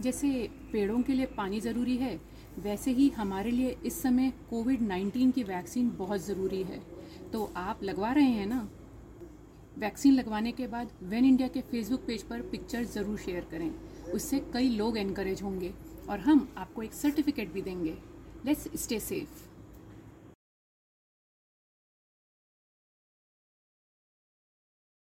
जैसे पेड़ों के लिए पानी ज़रूरी है, वैसे ही हमारे लिए इस समय कोविड 19 की वैक्सीन बहुत ज़रूरी है। तो आप लगवा रहे हैं ना? वैक्सीन लगवाने के बाद वेन इंडिया के फेसबुक पेज पर पिक्चर ज़रूर शेयर करें। उससे कई लोग एनकरेज होंगे और हम आपको एक सर्टिफिकेट भी देंगे। Let's stay safe